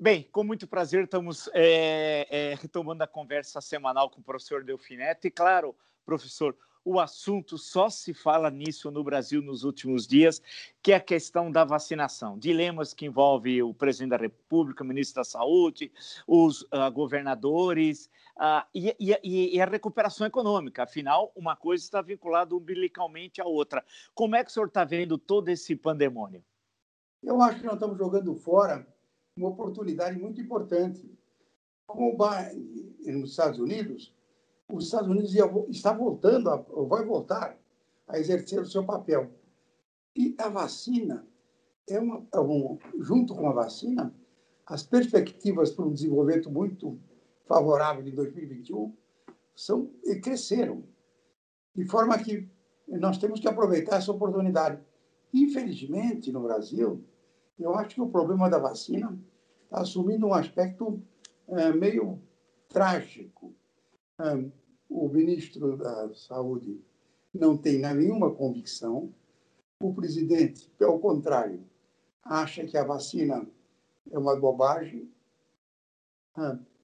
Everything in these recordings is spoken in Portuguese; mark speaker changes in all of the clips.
Speaker 1: Bem, com muito prazer, estamos é, é, retomando a conversa semanal com o professor Delfineto. E, claro, professor, o assunto só se fala nisso no Brasil nos últimos dias, que é a questão da vacinação. Dilemas que envolvem o presidente da República, o ministro da Saúde, os uh, governadores uh, e, e, e, a recuperação econômica. Afinal, uma coisa está vinculada umbilicalmente à outra. Como é que o senhor está vendo todo esse pandemônio?
Speaker 2: Eu acho que nós estamos jogando fora uma oportunidade muito importante. Como nos Estados Unidos, os Estados Unidos ia, está voltando, a, vai voltar a exercer o seu papel. E a vacina, é uma, é um, junto com a vacina, as perspectivas para um desenvolvimento muito favorável em 2021 são, cresceram. De forma que nós temos que aproveitar essa oportunidade. Infelizmente, no Brasil, eu acho que o problema da vacina está assumindo um aspecto é, meio trágico. O ministro da Saúde não tem nenhuma convicção, o presidente, pelo contrário, acha que a vacina é uma bobagem,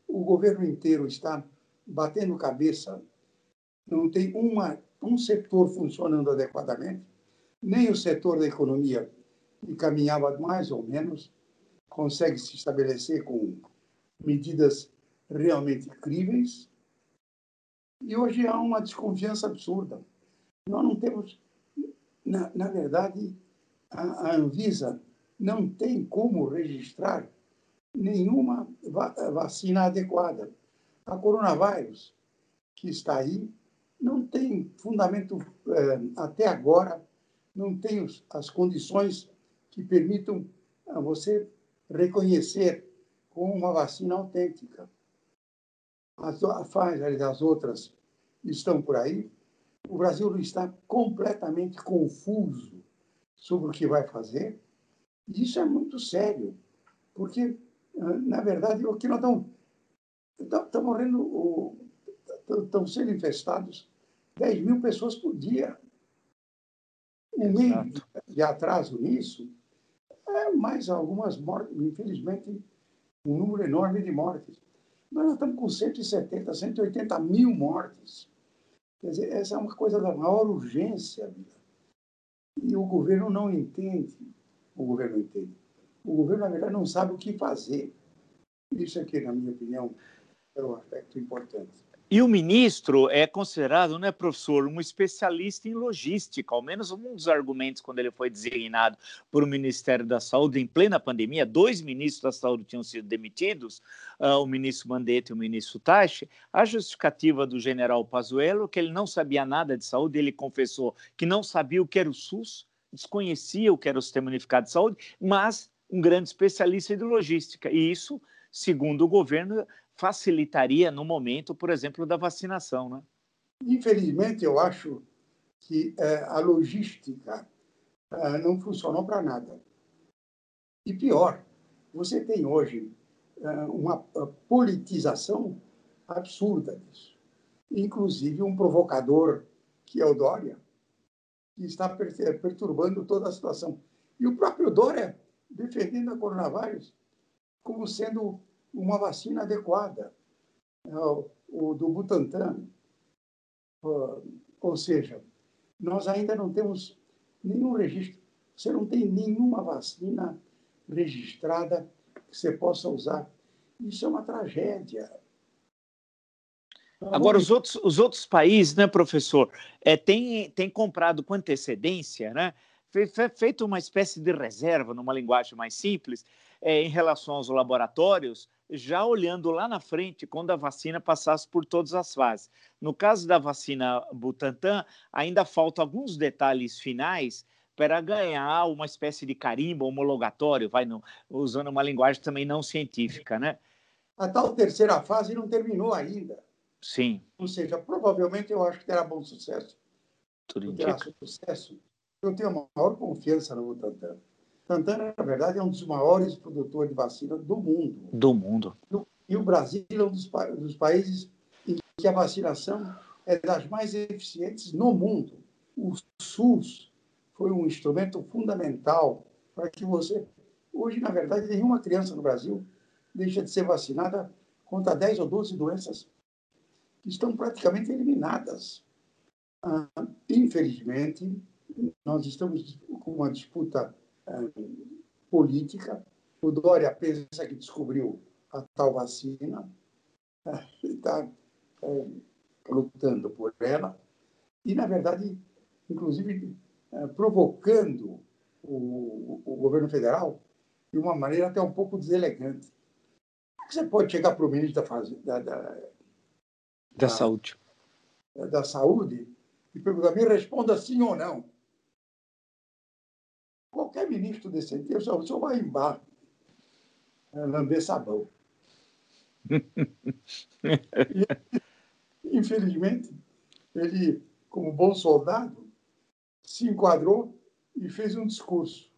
Speaker 2: o governo inteiro está batendo cabeça, não tem uma, um setor funcionando adequadamente, nem o setor da economia, que caminhava mais ou menos, consegue se estabelecer com medidas realmente críveis, e hoje há uma desconfiança absurda. Nós não temos, na, na verdade, a, a Anvisa não tem como registrar nenhuma va vacina adequada. A coronavírus, que está aí, não tem fundamento, eh, até agora, não tem os, as condições que permitam a você reconhecer como uma vacina autêntica as, a Pfizer e as outras estão por aí. O Brasil está completamente confuso sobre o que vai fazer. E isso é muito sério, porque, ah, na verdade, o que nós estamos. Estão morrendo, estão sendo infestados 10 mil pessoas por dia. Um mês de atraso nisso é mais algumas mortes, infelizmente, um número enorme de mortes. Nós estamos com 170, 180 mil mortes. Quer dizer, essa é uma coisa da maior urgência. E o governo não entende. O governo entende. O governo, na verdade, não sabe o que fazer. Isso aqui, na minha opinião, é um aspecto importante.
Speaker 1: E o ministro é considerado, né, professor, um especialista em logística, ao menos um dos argumentos quando ele foi designado por o Ministério da Saúde em plena pandemia, dois ministros da Saúde tinham sido demitidos, uh, o ministro Mandetta e o ministro Tachi, a justificativa do general Pazuello, que ele não sabia nada de saúde, ele confessou que não sabia o que era o SUS, desconhecia o que era o Sistema Unificado de Saúde, mas um grande especialista de logística, e isso, segundo o governo, facilitaria no momento, por exemplo, da vacinação, né?
Speaker 2: Infelizmente, eu acho que é, a logística é, não funcionou para nada. E pior, você tem hoje é, uma politização absurda disso. Inclusive um provocador, que é o Dória, que está perturbando toda a situação. E o próprio Dória defendendo a coronavírus como sendo uma vacina adequada, é o do Butantan. Ou seja, nós ainda não temos nenhum registro. Você não tem nenhuma vacina registrada que você possa usar. Isso é uma tragédia.
Speaker 1: Agora, os outros, os outros países, né, professor, é, têm tem comprado com antecedência, né? feito uma espécie de reserva, numa linguagem mais simples, é, em relação aos laboratórios, já olhando lá na frente, quando a vacina passasse por todas as fases. No caso da vacina Butantan, ainda faltam alguns detalhes finais para ganhar uma espécie de carimbo homologatório, vai no, usando uma linguagem também não científica, né?
Speaker 2: A tal terceira fase não terminou ainda.
Speaker 1: Sim.
Speaker 2: Ou seja, provavelmente eu acho que terá bom sucesso.
Speaker 1: Tudo indica.
Speaker 2: Terá sucesso. Eu tenho a maior confiança no Butantan. Santana, na verdade, é um dos maiores produtores de vacina do mundo.
Speaker 1: Do mundo.
Speaker 2: E o Brasil é um dos, dos países em que a vacinação é das mais eficientes no mundo. O SUS foi um instrumento fundamental para que você. Hoje, na verdade, nenhuma criança no Brasil deixa de ser vacinada contra 10 ou 12 doenças que estão praticamente eliminadas. Ah, infelizmente, nós estamos com uma disputa política. O Dória pensa que descobriu a tal vacina, ah, está é, lutando por ela, e, na verdade, inclusive, é, provocando o, o governo federal de uma maneira até um pouco deselegante. Como é você pode chegar para o ministro da, da, da,
Speaker 1: da, da saúde.
Speaker 2: Da saúde e perguntar, me responda sim ou não. Qualquer ministro decente, eu só, só vai embaixo, é, lamber sabão. e, infelizmente, ele, como bom soldado, se enquadrou e fez um discurso.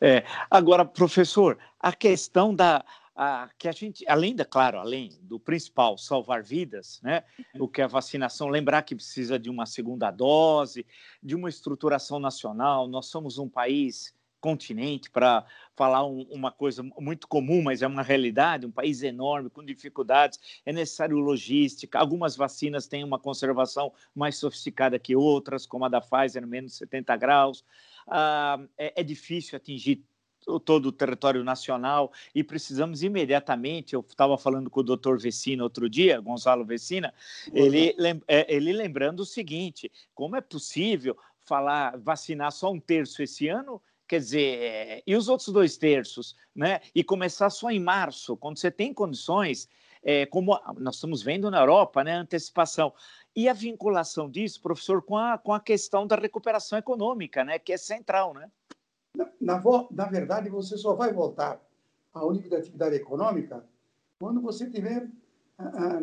Speaker 1: É, agora, professor, a questão da, a, que a gente, além da, claro, além do principal, salvar vidas, né? O que é a vacinação, lembrar que precisa de uma segunda dose, de uma estruturação nacional. Nós somos um país continente, para falar um, uma coisa muito comum, mas é uma realidade, um país enorme, com dificuldades, é necessário logística. Algumas vacinas têm uma conservação mais sofisticada que outras, como a da Pfizer, menos 70 graus. Ah, é, é difícil atingir todo o território nacional e precisamos imediatamente. Eu estava falando com o doutor Vecina outro dia, Gonzalo Vecina, ele, é, ele lembrando o seguinte: como é possível falar vacinar só um terço esse ano? Quer dizer, e os outros dois terços, né? E começar só em março, quando você tem condições, é, como nós estamos vendo na Europa, né? Antecipação. E a vinculação disso, professor, com a, com a questão da recuperação econômica, né? Que é central, né?
Speaker 2: Na, na verdade, você só vai voltar ao nível de atividade econômica quando você tiver ah,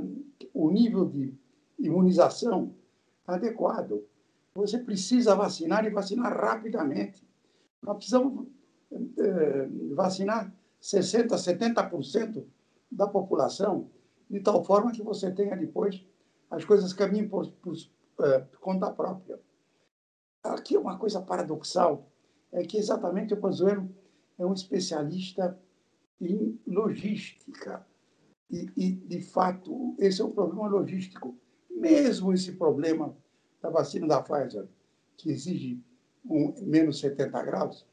Speaker 2: o nível de imunização adequado. Você precisa vacinar e vacinar rapidamente. Nós precisamos eh, vacinar 60%, 70% da população, de tal forma que você tenha depois as coisas caminhem por, por, por eh, conta própria. Aqui é uma coisa paradoxal é que exatamente o Pazuello é um especialista em logística. E, e, de fato, esse é um problema logístico. Mesmo esse problema da vacina da Pfizer, que exige um, menos 70 graus,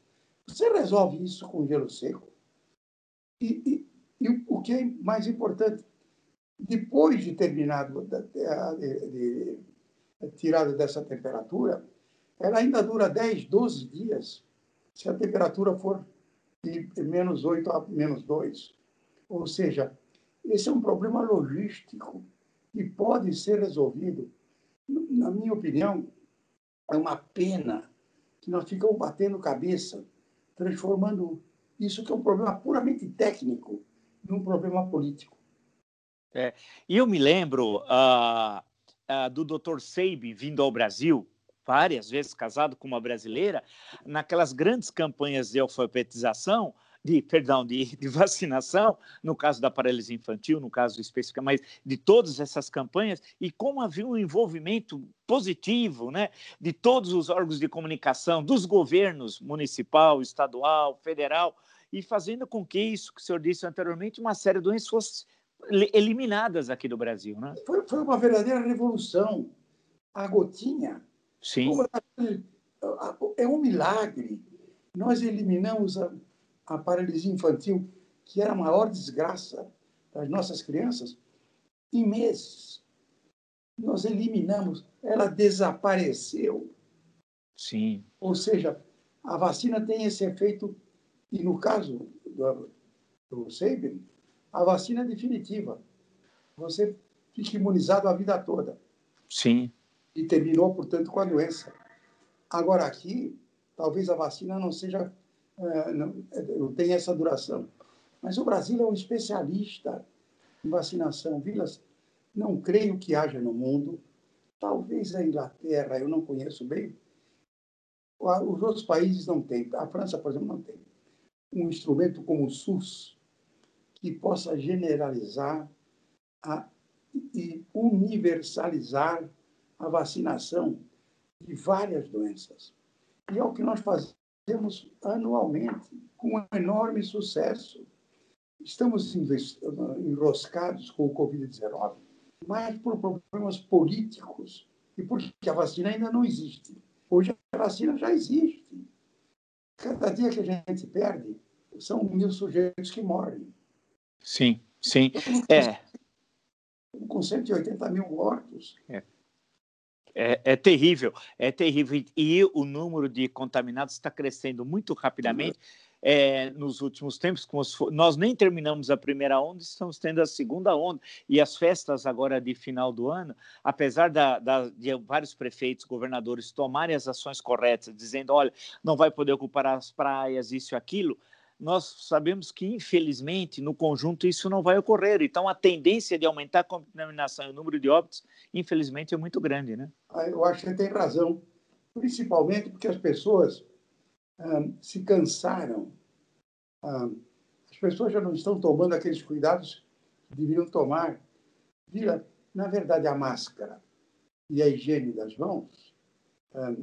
Speaker 2: você resolve isso com gelo seco. E, e, e o que é mais importante, depois de terminado, de, de, de, de, tirada dessa temperatura, ela ainda dura 10, 12 dias se a temperatura for de menos 8 a menos 2. Ou seja, esse é um problema logístico que pode ser resolvido. Na minha opinião, é uma pena que nós ficamos batendo cabeça, transformando isso que é um problema puramente técnico num problema político.
Speaker 1: É, eu me lembro uh, uh, do Dr. Seib vindo ao Brasil várias vezes casado com uma brasileira, naquelas grandes campanhas de alfabetização, de, perdão, de, de, vacinação, no caso da paralisia infantil, no caso específico, mas de todas essas campanhas, e como havia um envolvimento positivo né, de todos os órgãos de comunicação, dos governos municipal, estadual, federal, e fazendo com que isso que o senhor disse anteriormente, uma série de doenças fossem eliminadas aqui do Brasil. Né?
Speaker 2: Foi, foi uma verdadeira revolução. A gotinha
Speaker 1: Sim.
Speaker 2: É um milagre. Nós eliminamos a, a paralisia infantil, que era a maior desgraça das nossas crianças, em meses. Nós eliminamos, ela desapareceu.
Speaker 1: Sim.
Speaker 2: Ou seja, a vacina tem esse efeito, e no caso do, do a vacina é definitiva. Você fica imunizado a vida toda.
Speaker 1: Sim
Speaker 2: e terminou, portanto, com a doença. Agora, aqui, talvez a vacina não seja, é, não, não tenha essa duração. Mas o Brasil é um especialista em vacinação. Vilas, não creio que haja no mundo, talvez a Inglaterra, eu não conheço bem, os outros países não têm. A França, por exemplo, não tem um instrumento como o SUS que possa generalizar a, e universalizar a vacinação de várias doenças. E é o que nós fazemos anualmente, com um enorme sucesso. Estamos enroscados com o Covid-19, mas por problemas políticos e porque a vacina ainda não existe. Hoje a vacina já existe. Cada dia que a gente perde, são mil sujeitos que morrem.
Speaker 1: Sim, sim. É.
Speaker 2: Com 180 mil mortos.
Speaker 1: É. É, é, terrível, é terrível. E o número de contaminados está crescendo muito rapidamente. É, nos últimos tempos, nós nem terminamos a primeira onda, estamos tendo a segunda onda. E as festas agora de final do ano, apesar da, da, de vários prefeitos, governadores tomarem as ações corretas, dizendo: olha, não vai poder ocupar as praias, isso e aquilo, nós sabemos que, infelizmente, no conjunto isso não vai ocorrer. Então, a tendência de aumentar a contaminação e o número de óbitos, infelizmente, é muito grande, né?
Speaker 2: Ah, eu acho que você tem razão, principalmente porque as pessoas ah, se cansaram. Ah, as pessoas já não estão tomando aqueles cuidados que deveriam tomar. Vira, na verdade, a máscara e a higiene das mãos ah,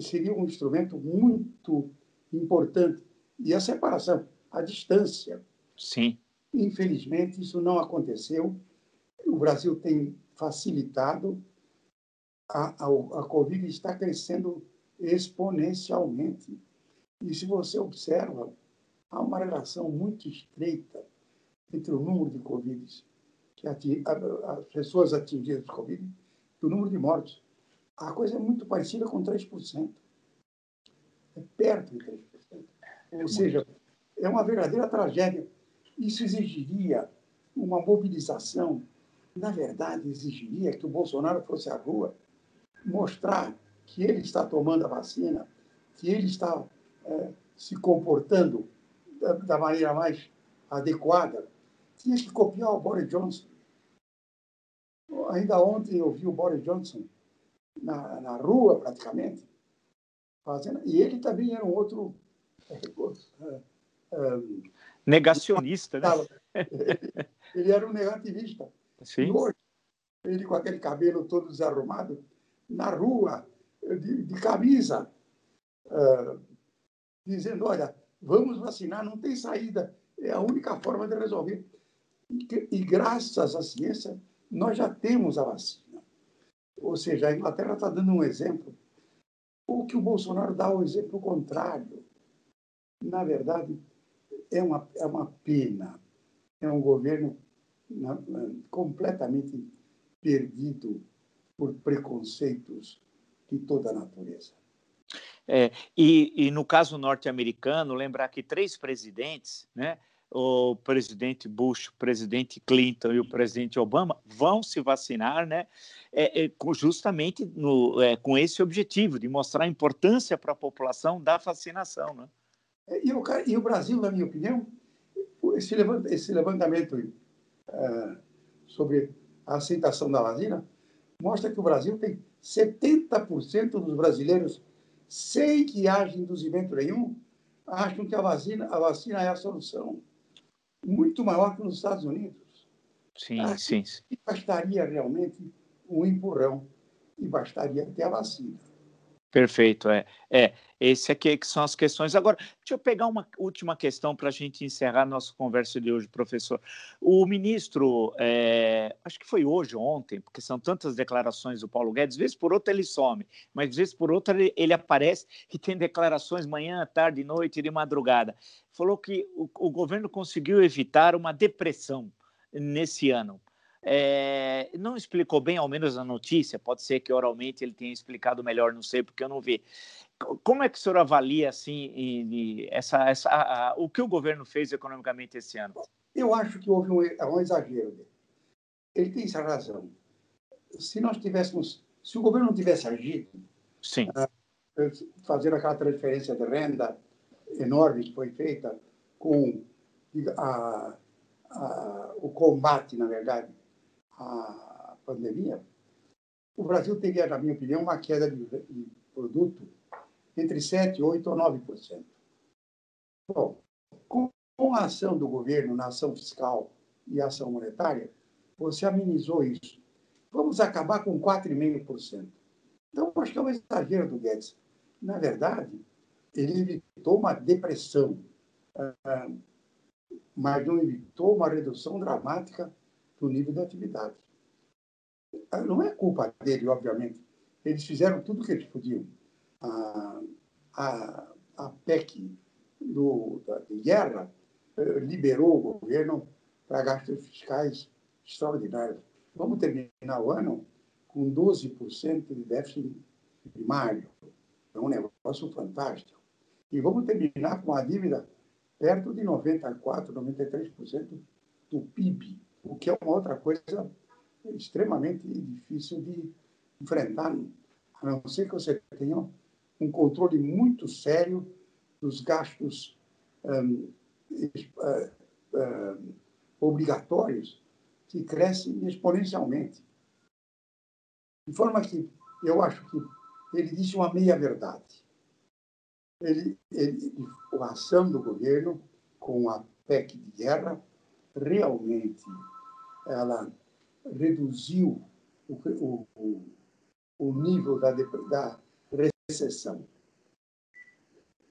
Speaker 2: seria um instrumento muito importante e a separação, a distância.
Speaker 1: Sim.
Speaker 2: Infelizmente, isso não aconteceu. O Brasil tem facilitado, a, a, a Covid está crescendo exponencialmente. E se você observa, há uma relação muito estreita entre o número de Covid, que ating, as pessoas atingidas por Covid, e o número de mortos. A coisa é muito parecida com 3%. É perto de 3%. Ou seja, é uma verdadeira tragédia. Isso exigiria uma mobilização. Na verdade, exigiria que o Bolsonaro fosse à rua mostrar que ele está tomando a vacina, que ele está é, se comportando da, da, maneira mais adequada. Tinha que copiar o Boris Johnson. Ainda ontem eu vi o Boris Johnson na, na rua, praticamente, fazendo. E ele também era um outro
Speaker 1: Negacionista, né?
Speaker 2: Ele era um negativista.
Speaker 1: Sim. Hoje,
Speaker 2: ele com aquele cabelo todo desarrumado, na rua, de, de camisa, uh, dizendo: olha, vamos vacinar, não tem saída, é a única forma de resolver. E, e graças à ciência, nós já temos a vacina. Ou seja, a Inglaterra está dando um exemplo. O que o Bolsonaro dá o exemplo contrário na verdade, é uma, é uma pena. É um governo na, completamente perdido por preconceitos de toda a natureza.
Speaker 1: É, e, e, no caso norte-americano, lembrar que três presidentes, né, o presidente Bush, o presidente Clinton e o presidente Obama, vão se vacinar, né, é, é, justamente no, é, com esse objetivo de mostrar a importância para a população da vacinação. Né?
Speaker 2: E o, e o Brasil, na minha opinião, esse, esse levantamento uh, sobre a aceitação da vacina mostra que o Brasil tem 70% dos brasileiros, sem que haja induzimento nenhum, acham que a vacina, a vacina é a solução. Muito maior que nos Estados Unidos.
Speaker 1: Sim, Aqui, sim.
Speaker 2: Bastaria realmente um empurrão e bastaria ter a vacina.
Speaker 1: Perfeito, é. É, esse aqui que são as questões. Agora, deixa eu pegar uma última questão para a gente encerrar nossa conversa de hoje, professor. O ministro, é, acho que foi hoje, ontem, porque são tantas declarações do Paulo Guedes, vez por outra ele some, mas vez por outra ele, ele aparece e tem declarações manhã, tarde, noite, de madrugada. Falou que o, o governo conseguiu evitar uma depressão nesse ano. É, não explicou bem, ao menos a notícia, pode ser que oralmente ele tenha explicado melhor, não sei, porque eu não vi. Como é que o senhor avalia assim, essa, essa, a, a, o que o governo fez economicamente esse ano?
Speaker 2: Eu acho que houve um, é um exagero. Ele tem essa razão. Se nós tivéssemos, se o governo não tivesse agido,
Speaker 1: Sim.
Speaker 2: Uh, fazendo aquela transferência de renda enorme que foi feita com a, a, o combate, na verdade, a pandemia, o Brasil teria, na minha opinião, uma queda de, de produto entre 7%, 8% ou 9%. Bom, com a ação do governo na ação fiscal e ação monetária, você amenizou isso. Vamos acabar com 4,5%. Então, acho que é um exagero do Guedes. Na verdade, ele evitou uma depressão, ah, mas não evitou uma redução dramática do nível da atividade. Ah, não é culpa dele, obviamente. Eles fizeram tudo o que eles podiam. A, a, a PEC do, da, de guerra eh, liberou o governo para gastos fiscais extraordinários. Vamos terminar o ano com 12% de déficit primário. É um negócio fantástico. E vamos terminar com a dívida perto de 94%, 93% do PIB, o que é uma outra coisa extremamente difícil de enfrentar, a não ser que você tenha um controle muito sério dos gastos um, uh, uh, obrigatórios que crescem exponencialmente. De forma que eu acho que ele disse uma meia-verdade. Ele, ele, a ação do governo com a PEC de guerra realmente ela reduziu o, o, o nível da, da recessão.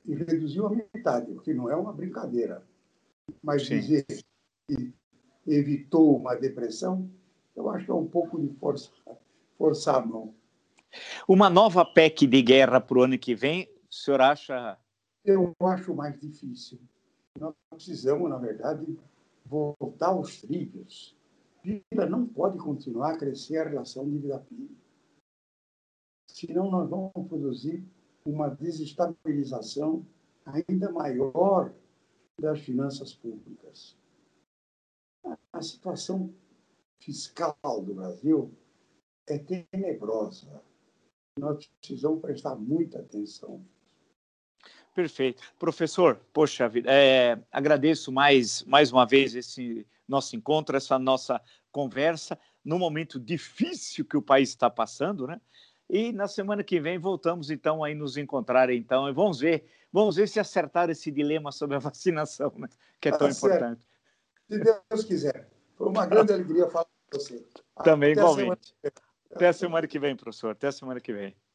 Speaker 2: E reduziu a metade, o que não é uma brincadeira. Mas Sim. dizer que evitou uma depressão, eu acho que é um pouco de força, forçar a mão.
Speaker 1: Uma nova PEC de guerra para o ano que vem, o senhor acha?
Speaker 2: Eu acho mais difícil. Nós precisamos, na verdade, voltar aos trilhos. Vida não pode continuar a crescer a relação de vida PIB. Senão, nós vamos produzir uma desestabilização ainda maior das finanças públicas. A situação fiscal do Brasil é tenebrosa. Nós precisamos prestar muita atenção.
Speaker 1: Perfeito. Professor, poxa vida, é, agradeço mais, mais uma vez esse nosso encontro, essa nossa conversa, num momento difícil que o país está passando, né? E na semana que vem voltamos então aí nos encontrar então e vamos ver, vamos ver se acertar esse dilema sobre a vacinação, né? que é tão ah, importante.
Speaker 2: Se Deus quiser. Foi uma grande alegria falar com você.
Speaker 1: Também Até igualmente. Até a semana que vem, professor. Até a semana que vem.